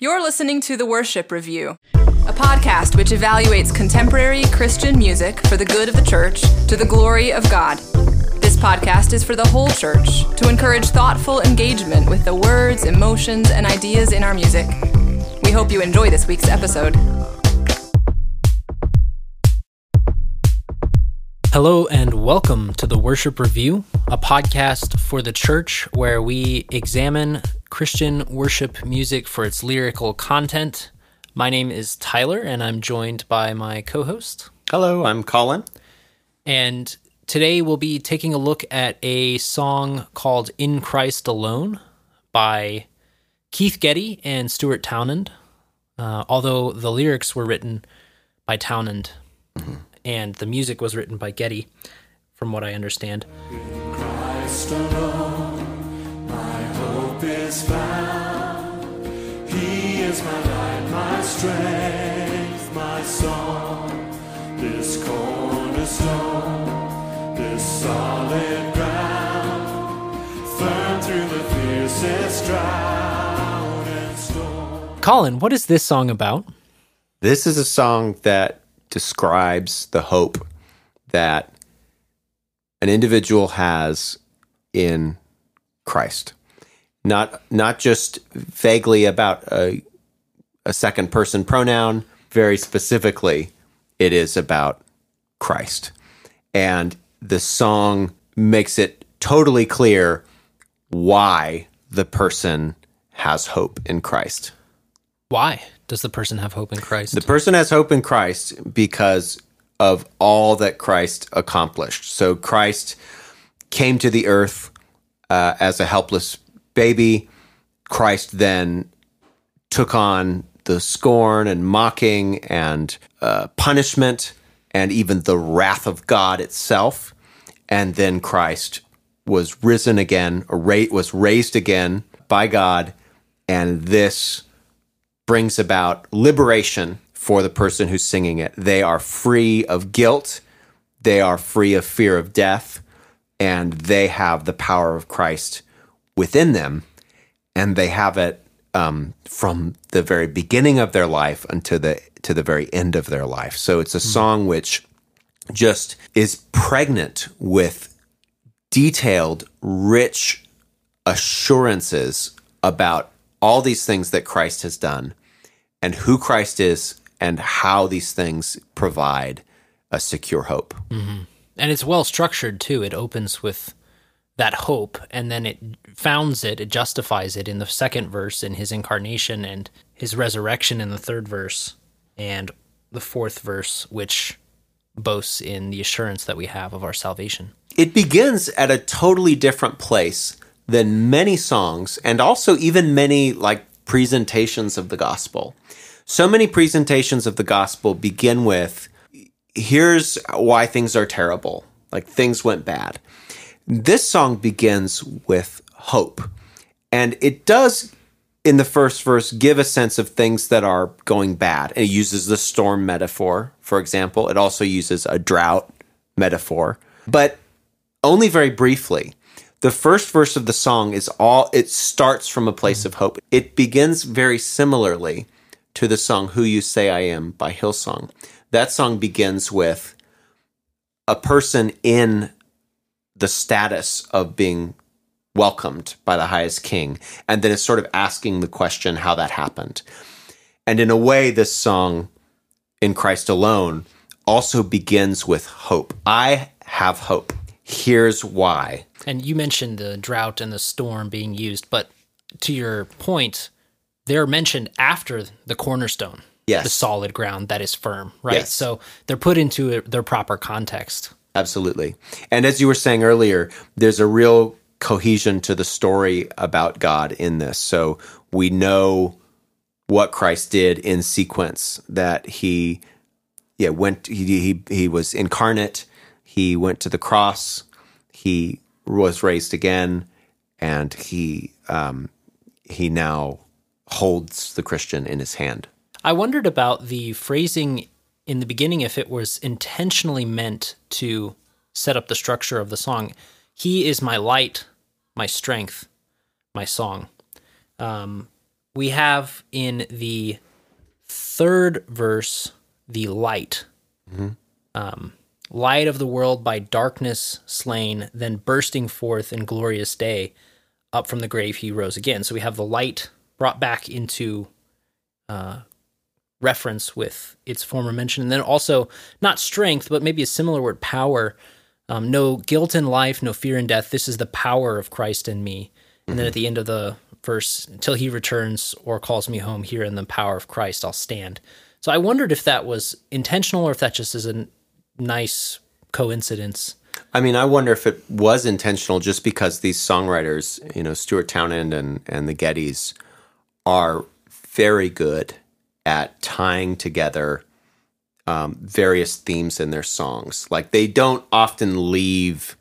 You're listening to The Worship Review, a podcast which evaluates contemporary Christian music for the good of the church to the glory of God. This podcast is for the whole church to encourage thoughtful engagement with the words, emotions, and ideas in our music. We hope you enjoy this week's episode. Hello and welcome to the Worship Review, a podcast for the church where we examine Christian worship music for its lyrical content. My name is Tyler and I'm joined by my co host. Hello, I'm Colin. And today we'll be taking a look at a song called In Christ Alone by Keith Getty and Stuart Townend, uh, although the lyrics were written by Townend. Mm-hmm and the music was written by Getty, from what I understand. Christ alone, my hope is found. He is my light, my strength, my song. This cornerstone, this solid ground, firm through the fiercest drought and storm. Colin, what is this song about? This is a song that describes the hope that an individual has in Christ. Not not just vaguely about a, a second person pronoun, very specifically, it is about Christ. And the song makes it totally clear why the person has hope in Christ. Why does the person have hope in Christ? The person has hope in Christ because of all that Christ accomplished. So Christ came to the earth uh, as a helpless baby. Christ then took on the scorn and mocking and uh, punishment and even the wrath of God itself. And then Christ was risen again, was raised again by God. And this brings about liberation for the person who's singing it. They are free of guilt, they are free of fear of death, and they have the power of Christ within them. And they have it um, from the very beginning of their life until the to the very end of their life. So it's a mm-hmm. song which just is pregnant with detailed, rich assurances about all these things that Christ has done and who Christ is and how these things provide a secure hope. Mm-hmm. And it's well structured too. It opens with that hope and then it founds it, it justifies it in the second verse in his incarnation and his resurrection in the third verse and the fourth verse, which boasts in the assurance that we have of our salvation. It begins at a totally different place than many songs and also even many like presentations of the gospel. So many presentations of the gospel begin with here's why things are terrible, like things went bad. This song begins with hope. And it does, in the first verse, give a sense of things that are going bad. It uses the storm metaphor, for example. It also uses a drought metaphor, but only very briefly the first verse of the song is all it starts from a place of hope. It begins very similarly to the song Who You Say I Am by Hillsong. That song begins with a person in the status of being welcomed by the highest king and then it's sort of asking the question how that happened. And in a way this song in Christ alone also begins with hope. I have hope. Here's why. And you mentioned the drought and the storm being used, but to your point, they're mentioned after the cornerstone, yes. the solid ground that is firm, right? Yes. So they're put into their proper context. Absolutely. And as you were saying earlier, there's a real cohesion to the story about God in this. So we know what Christ did in sequence that he yeah went he he, he was incarnate, he went to the cross, he was raised again, and he um, he now holds the Christian in his hand. I wondered about the phrasing in the beginning if it was intentionally meant to set up the structure of the song. He is my light, my strength, my song. Um, we have in the third verse the light. Um, light of the world by darkness slain, then bursting forth in glorious day. Up from the grave he rose again. So we have the light brought back into uh, reference with its former mention. And then also, not strength, but maybe a similar word, power. Um, no guilt in life, no fear in death. This is the power of Christ in me. And then at the end of the verse, until he returns or calls me home, here in the power of Christ, I'll stand. So I wondered if that was intentional or if that just is a nice coincidence. I mean, I wonder if it was intentional just because these songwriters, you know, Stuart Townend and, and the Gettys, are very good at tying together um, various themes in their songs. Like, they don't often leave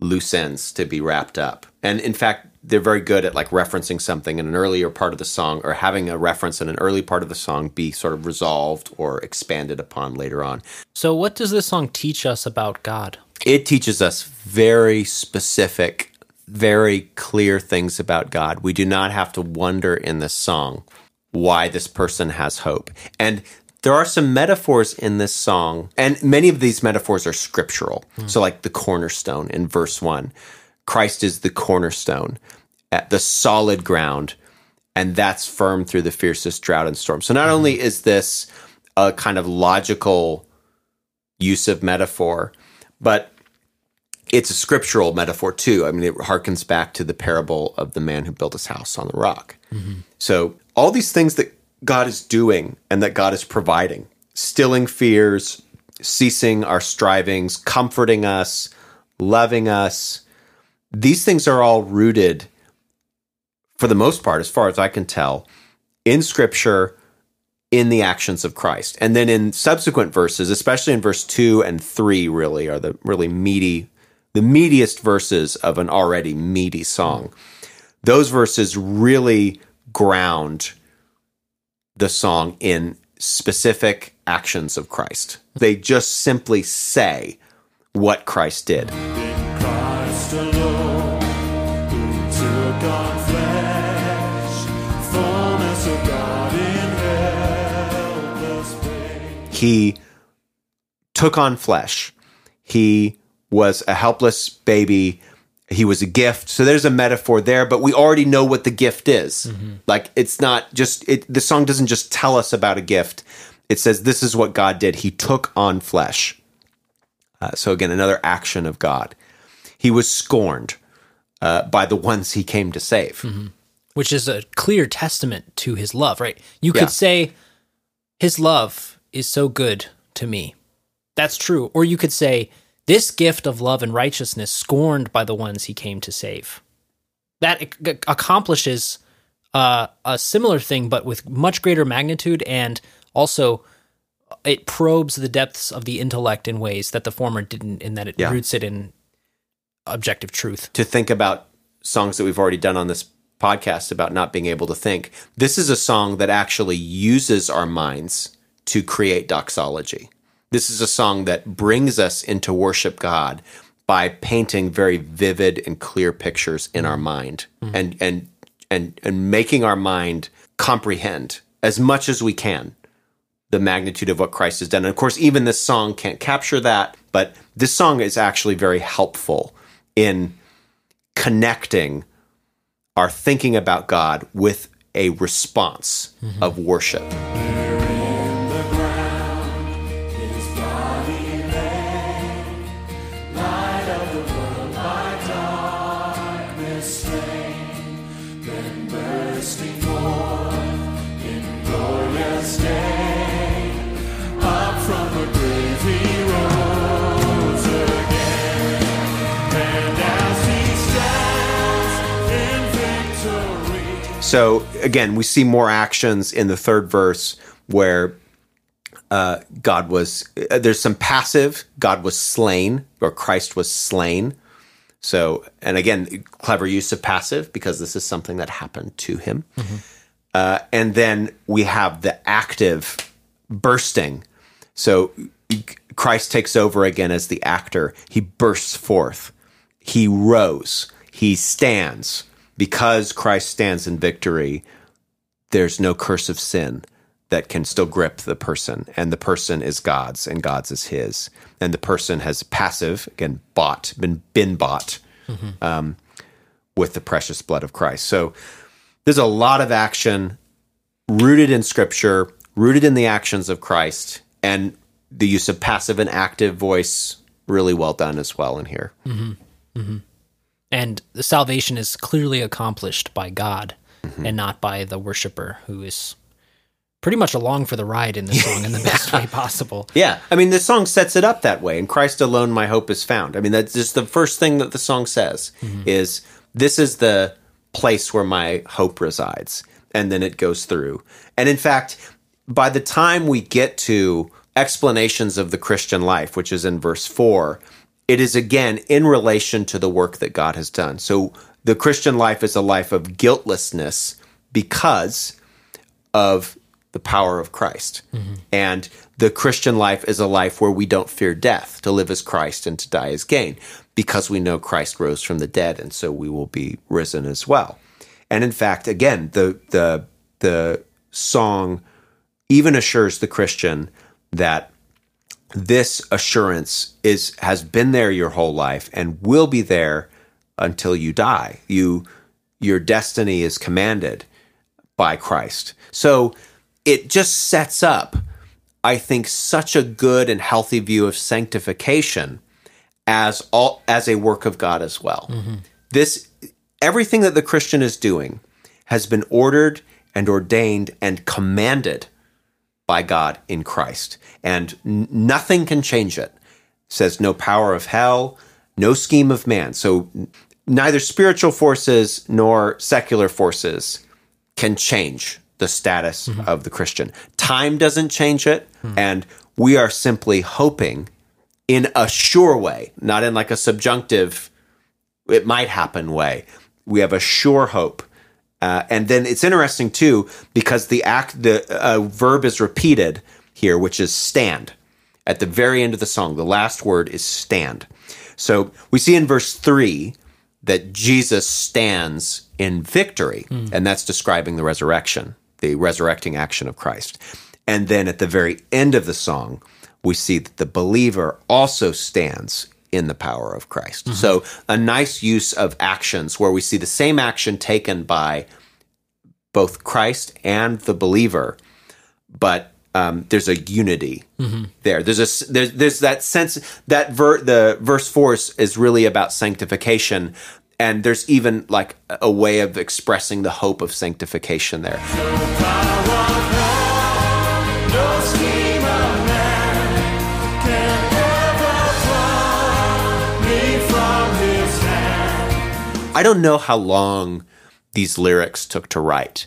loose ends to be wrapped up. And in fact, they're very good at like referencing something in an earlier part of the song or having a reference in an early part of the song be sort of resolved or expanded upon later on. So, what does this song teach us about God? it teaches us very specific, very clear things about God. We do not have to wonder in this song why this person has hope. And there are some metaphors in this song, and many of these metaphors are scriptural. Hmm. So, like the cornerstone in verse one Christ is the cornerstone, at the solid ground, and that's firm through the fiercest drought and storm. So, not hmm. only is this a kind of logical use of metaphor, but it's a scriptural metaphor too. I mean, it harkens back to the parable of the man who built his house on the rock. So, all these things that God is doing and that God is providing, stilling fears, ceasing our strivings, comforting us, loving us, these things are all rooted, for the most part, as far as I can tell, in scripture in the actions of Christ. And then in subsequent verses, especially in verse 2 and 3 really are the really meaty the meatiest verses of an already meaty song. Those verses really ground the song in specific actions of Christ. They just simply say what Christ did. He took on flesh. He was a helpless baby. He was a gift. So there's a metaphor there, but we already know what the gift is. Like it's not just it the song doesn't just tell us about a gift. It says this is what God did. He took on flesh. Uh, so again, another action of God. He was scorned uh, by the ones he came to save. which is a clear testament to his love, right? You Yeah. could say his love is so good to me. That's true. Or you could say this gift of love and righteousness scorned by the ones he came to save. That ac- accomplishes uh, a similar thing, but with much greater magnitude, and also it probes the depths of the intellect in ways that the former didn't, in that it Yeah. roots it in objective truth. to think about songs that we've already done on this podcast about not being able to think. This is a song that actually uses our minds to create doxology. This is a song that brings us into worship God by painting very vivid and clear pictures in our mind mm-hmm. and and and and making our mind comprehend as much as we can the magnitude of what Christ has done. And of course, even this song can't capture that, but this song is actually very helpful in connecting our thinking about God with a response mm-hmm. of worship. So again, we see more actions in the third verse where uh, God was, uh, there's some passive, God was slain, or Christ was slain. So, and again, clever use of passive because this is something that happened to him. Uh, and then we have the active bursting. So Christ takes over again as the actor. He bursts forth. He rose. He stands. Because Christ stands in victory, there's no curse of sin that can still grip the person, and the person is God's, and God's is His, and the person has passive again bought, been been bought mm-hmm. um, with the precious blood of Christ. So there's a lot of action rooted in Scripture, rooted in the actions of Christ, and the use of passive and active voice really well done as well in here. Mm-hmm. Mm-hmm. And the salvation is clearly accomplished by God mm-hmm. and not by the worshiper who is pretty much along for the ride in the song in the best way possible. Yeah, I mean, the song sets it up that way. In Christ alone, my hope is found. I mean, that's just the first thing that the song says mm-hmm. is this is the place where my hope resides, and then it goes through. And in fact, by the time we get to explanations of the Christian life, which is in verse four, it is again in relation to the work that God has done. So the Christian life is a life of guiltlessness because of the power of Christ. Mm-hmm. And the Christian life is a life where we don't fear death. To live as Christ and to die as gain, because we know Christ rose from the dead, and so we will be risen as well. And in fact, again, the the the song even assures the Christian that this assurance is has been there your whole life and will be there until you die. You your destiny is commanded by Christ. So it just sets up, I think, such a good and healthy view of sanctification as all as a work of God as well. Mm-hmm. This everything that the Christian is doing has been ordered and ordained and commanded by God in Christ, and nothing can change it. says no power of hell, no scheme of man. So neither spiritual forces nor secular forces can change the status of the Christian. Time doesn't change it, and we are simply hoping in a sure way, not in like a subjunctive, it might happen way. We have a sure hope. Uh, and then it's interesting too because the act, the uh, verb is repeated here, which is stand. At the very end of the song, the last word is stand. So we see in verse three that Jesus stands in victory, hmm. and that's describing the resurrection, the resurrecting action of Christ. And then at the very end of the song, we see that the believer also stands in the power of Christ. Mm-hmm. So a nice use of actions where we see the same action taken by both Christ and the believer, but um, there's a unity there. There's a there's, there's that sense that ver- the verse four is, really about sanctification, and there's even like a way of expressing the hope of sanctification there. No scheme of man can ever pluck me from his hand. I don't know how long these lyrics took to write,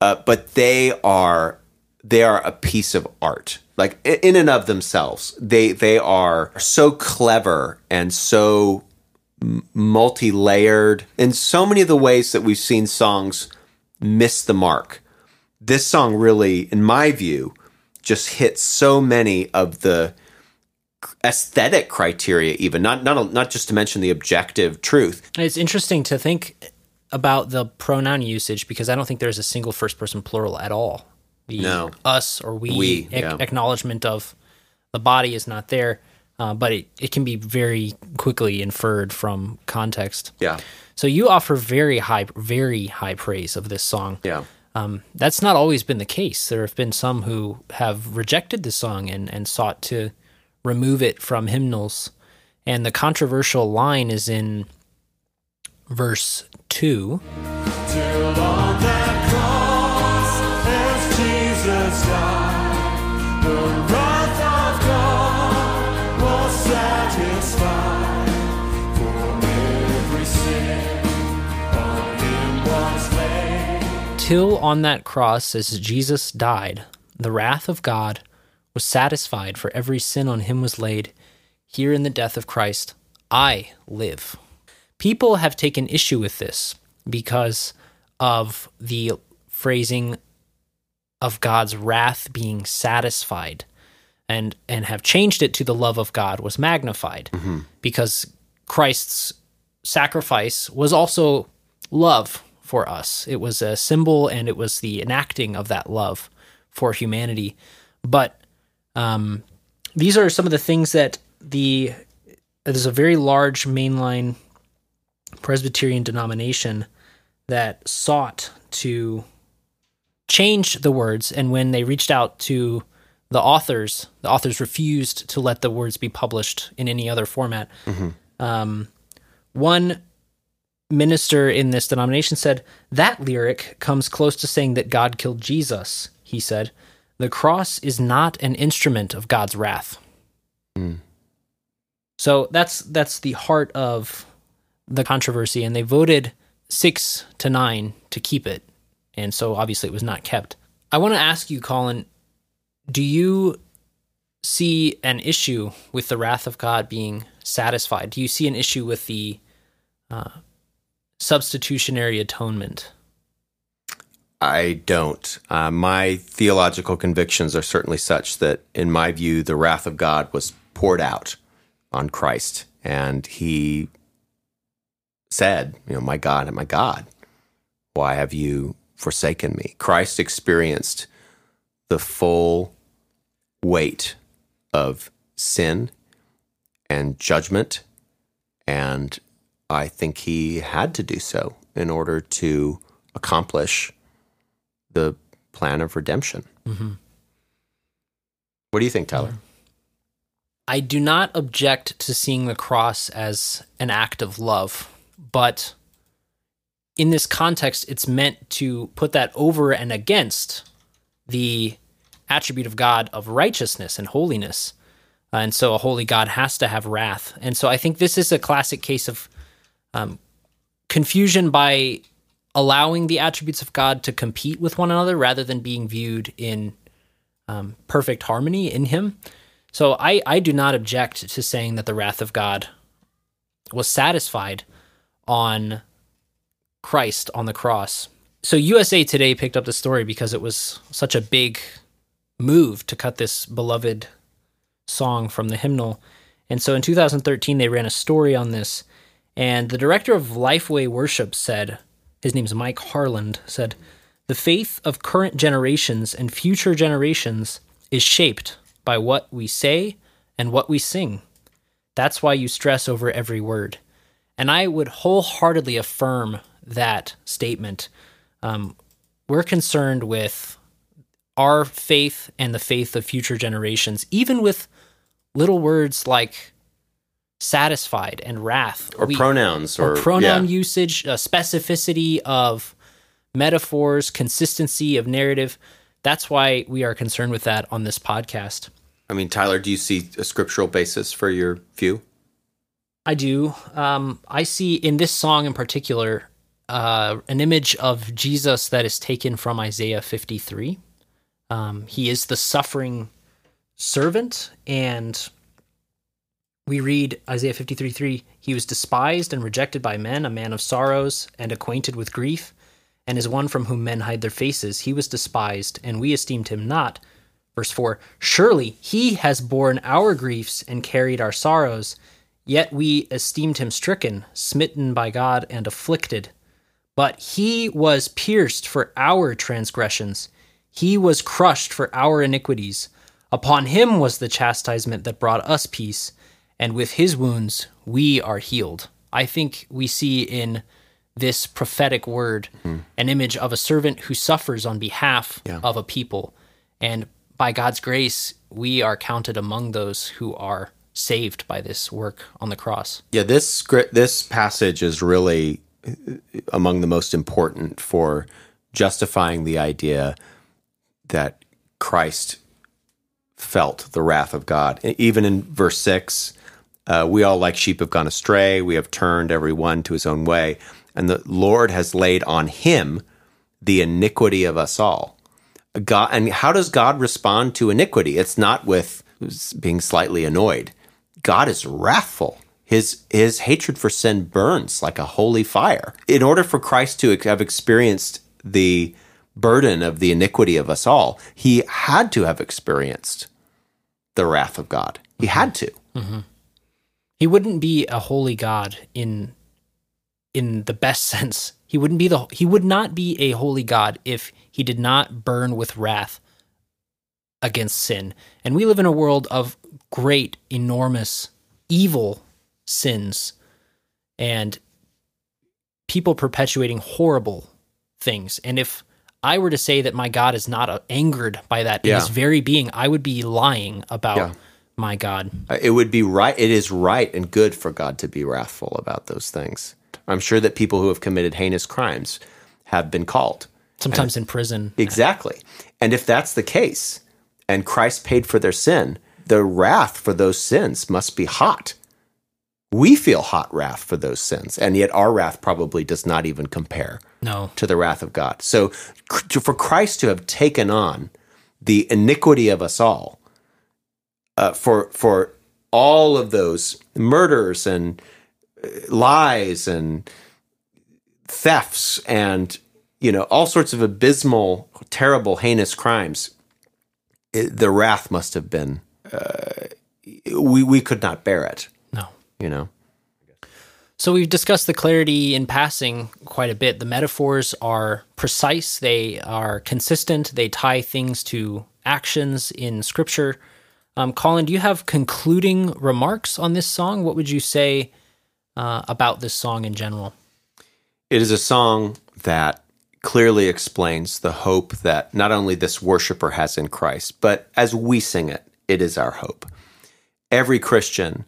uh, but they are they are a piece of art. Like in and of themselves, they they are so clever and so multi-layered in so many of the ways that we've seen songs miss the mark. This song really, in my view, just hits so many of the aesthetic criteria even not not not just to mention the objective truth It's interesting to think about the pronoun usage because I don't think there's a single first person plural at all. The No. us or we, We, ac- yeah. acknowledgement of the body is not there, uh, but it, it can be very quickly inferred from context. yeah So you offer very high, very high praise of this song. yeah Um, that's not always been the case. There have been some who have rejected the song and, and sought to remove it from hymnals. And the controversial line is in verse 2. Till on that cross, as Jesus died, the wrath of God was satisfied, for every sin on him was laid. Here in the death of Christ, I live. People have taken issue with this because of the phrasing of God's wrath being satisfied and and have changed it to the love of God was magnified because Christ's sacrifice was also love for us. It was a symbol and it was the enacting of that love for humanity. But um, these are some of the things that the there's a very large mainline Presbyterian denomination that sought to change the words, and when they reached out to the authors, the authors refused to let the words be published in any other format. Um, one minister in this denomination said that lyric comes close to saying that God killed Jesus. He said, "The cross is not an instrument of God's wrath." So that's that's the heart of the controversy, and they voted six to nine to keep it, and so obviously it was not kept. I want to ask you, Colin, do you see an issue with the wrath of God being satisfied? Do you see an issue with the uh, substitutionary atonement? I don't. Uh, my theological convictions are certainly such that, in my view, the wrath of God was poured out on Christ, and He said, "You know, my God, and my God, why have you forsaken me?" Christ experienced the full weight of sin and judgment, and I think He had to do so in order to accomplish the plan of redemption. Mm-hmm. What do you think, Tyler? I do not object to seeing the cross as an act of love, but in this context, it's meant to put that over and against the attribute of God of righteousness and holiness. Uh, and so a holy God has to have wrath. And so I think this is a classic case of um, confusion by allowing the attributes of God to compete with one another rather than being viewed in um, perfect harmony in Him. So I, I do not object to saying that the wrath of God was satisfied on Christ on the cross. So USA Today picked up the story because it was such a big move to cut this beloved song from the hymnal. And so in 2013, they ran a story on this. And the director of Lifeway Worship said, his name's Mike Harland, said, The faith of current generations and future generations is shaped by what we say and what we sing. That's why you stress over every word. And I would wholeheartedly affirm that statement. Um, we're concerned with our faith and the faith of future generations, even with little words like satisfied and wrath Or We- pronouns, or, or pronoun yeah. usage, uh, specificity of metaphors, consistency of narrative. That's why we are concerned with that on this podcast. I mean, Tyler, do you see a scriptural basis for your view? I do. Um, I see in this song in particular uh, an image of Jesus that is taken from Isaiah 53. Um, he is the suffering servant, and we read Isaiah 53 3 He was despised and rejected by men, a man of sorrows and acquainted with grief, and is one from whom men hide their faces. He was despised, and we esteemed him not. Verse 4 Surely he has borne our griefs and carried our sorrows, yet we esteemed him stricken, smitten by God, and afflicted. But he was pierced for our transgressions, he was crushed for our iniquities. Upon him was the chastisement that brought us peace, and with his wounds we are healed. I think we see in this prophetic word hmm. an image of a servant who suffers on behalf Yeah. of a people. And by God's grace, we are counted among those who are saved by this work on the cross. Yeah, this this passage is really among the most important for justifying the idea that Christ felt the wrath of God. Even in verse six, uh, we all like sheep have gone astray; we have turned every one to his own way, and the Lord has laid on him the iniquity of us all. God, and how does God respond to iniquity? It's not with being slightly annoyed. God is wrathful. His his hatred for sin burns like a holy fire. In order for Christ to have experienced the burden of the iniquity of us all, he had to have experienced the wrath of God. He had to. Mm-hmm. He wouldn't be a holy God in in the best sense He wouldn't be the he would not be a holy God if he did not burn with wrath against sin. And we live in a world of great, enormous, evil sins and people perpetuating horrible things. And if I were to say that my God is not uh, angered by that in Yeah. his very being, I would be lying about Yeah. my God. Uh, It would be right. It is right and good for God to be wrathful about those things. I'm sure that people who have committed heinous crimes have been called. Sometimes in prison. Exactly. And if that's the case, and Christ paid for their sin, the wrath for those sins must be hot. We feel hot wrath for those sins, and yet our wrath probably does not even compare No. to the wrath of God. So for Christ to have taken on the iniquity of us all, uh, for for all of those murders and uh, lies and thefts and you know all sorts of abysmal, terrible, heinous crimes, it, the wrath must have been. Uh, we we could not bear it. You know. So we've discussed the clarity in passing quite a bit. The metaphors are precise, they are consistent, they tie things to actions in scripture. Um, Colin, do you have concluding remarks on this song? What would you say uh, about this song in general? It is a song that clearly explains the hope that not only this worshiper has in Christ, but as we sing it, it is our hope. Every Christian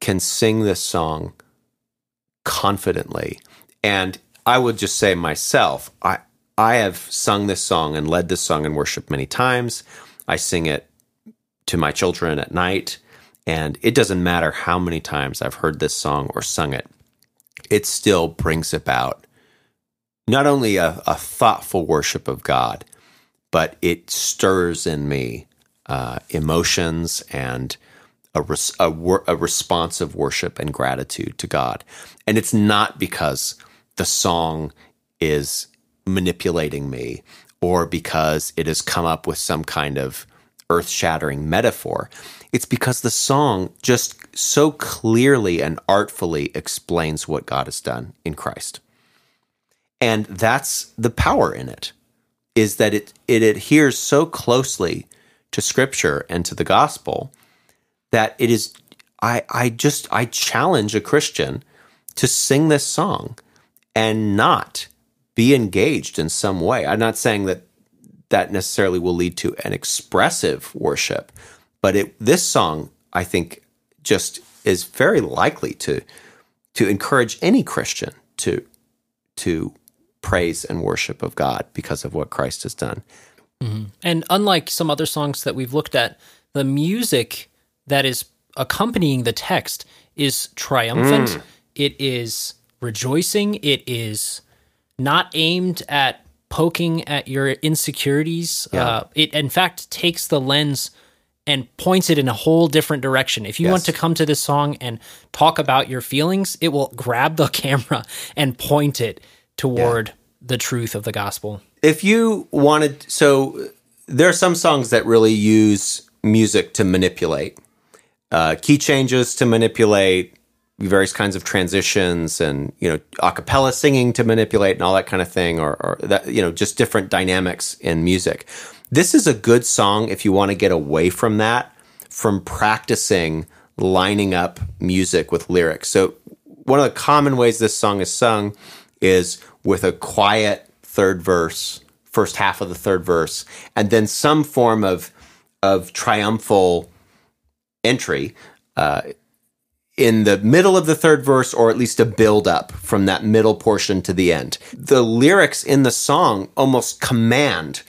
can sing this song confidently. And I would just say myself, I I have sung this song and led this song in worship many times. I sing it to my children at night, and it doesn't matter how many times I've heard this song or sung it it still brings about not only a, a thoughtful worship of God, but it stirs in me uh, emotions and a, res- a, wor- a responsive worship and gratitude to God. And it's not because the song is manipulating me or because it has come up with some kind of earth shattering metaphor. It's because the song just so clearly and artfully explains what God has done in Christ. And that's the power in it, is that it, it adheres so closely to scripture and to the gospel that it is I, I just I challenge a Christian to sing this song and not be engaged in some way. I'm not saying that that necessarily will lead to an expressive worship, but it this song I think just is very likely to to encourage any Christian to to praise and worship of God because of what Christ has done. Mm-hmm. And unlike some other songs that we've looked at, the music that is accompanying the text is triumphant. It is rejoicing. It is not aimed at poking at your insecurities. Uh, it, in fact, takes the lens and points it in a whole different direction. If you want to come to this song and talk about your feelings, it will grab the camera and point it toward the truth of the gospel. if you wanted so there are some songs that really use music to manipulate uh, key changes to manipulate various kinds of transitions and you know a cappella singing to manipulate and all that kind of thing or, or that you know just different dynamics in music. This is a good song if you want to get away from that from practicing lining up music with lyrics. So one of the common ways this song is sung is with a quiet third verse, first half of the third verse, and then some form of of triumphal entry uh, in the middle of the third verse, or at least a build up from that middle portion to the end. The lyrics in the song almost command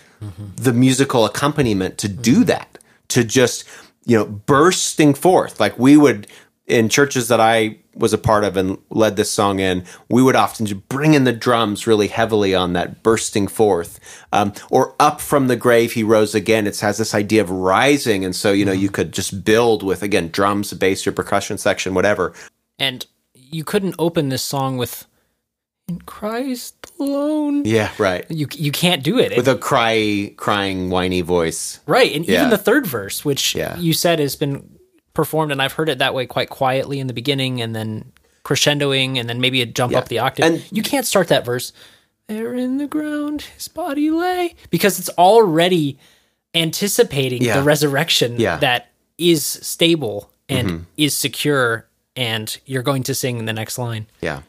the musical accompaniment to do that, to just you know bursting forth like we would in churches that I was a part of and led this song in, we would often just bring in the drums really heavily on that bursting forth. Um, or up from the grave he rose again. It has this idea of rising. And so, you know, you could just build with, again, drums, bass, your percussion section, whatever. And you couldn't open this song with "In Christ alone." Yeah, right. You you can't do it. With a cry, crying, whiny voice. right, and Yeah. even the third verse, which Yeah. you said has been performed, and I've heard it that way quite quietly in the beginning, and then crescendoing and then maybe a jump Yeah. up the octave. And- you can't start that verse. There in the ground, his body lay, because it's already anticipating Yeah. the resurrection Yeah. Mm-hmm. that is stable and is secure, and you're going to sing the next line. Yeah.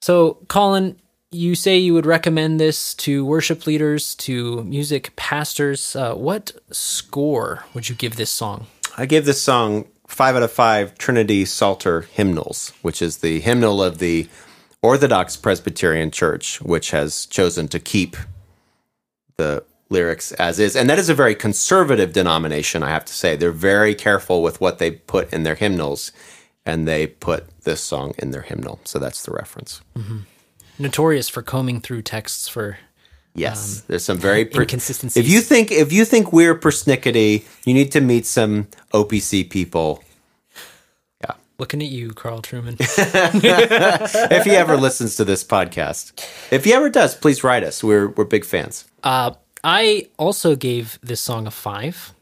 So, Colin, you say you would recommend this to worship leaders, to music pastors. Uh, what score would you give this song? I gave this song five out of five Trinity Psalter hymnals, which is the hymnal of the Orthodox Presbyterian Church, which has chosen to keep the lyrics as is. And that is a very conservative denomination, I have to say. They're very careful with what they put in their hymnals, and they put this song in their hymnal. So that's the reference. Mm-hmm. Notorious for combing through texts for. Yes, there's some very per- inconsistencies. If you think if you think we're persnickety, you need to meet some OPC people. Yeah, looking at you, Carl Trueman. if he ever listens to this podcast. If he ever does, please write us. We're we're big fans. Uh, I also gave this song a five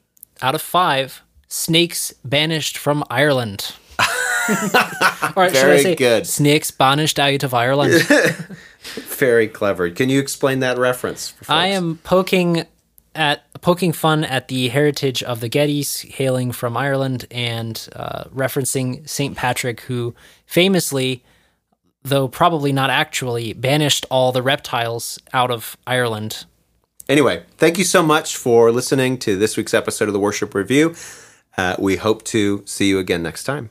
out of five. Snakes banished from Ireland. Or should I Very say, good. Snakes banished out of Ireland. Very clever. Can you explain that reference? For I am poking at poking fun at the heritage of the Gettys, hailing from Ireland, and uh, referencing Saint Patrick, who famously, though probably not actually, banished all the reptiles out of Ireland. Anyway, thank you so much for listening to this week's episode of the Worship Review. Uh, we hope to see you again next time.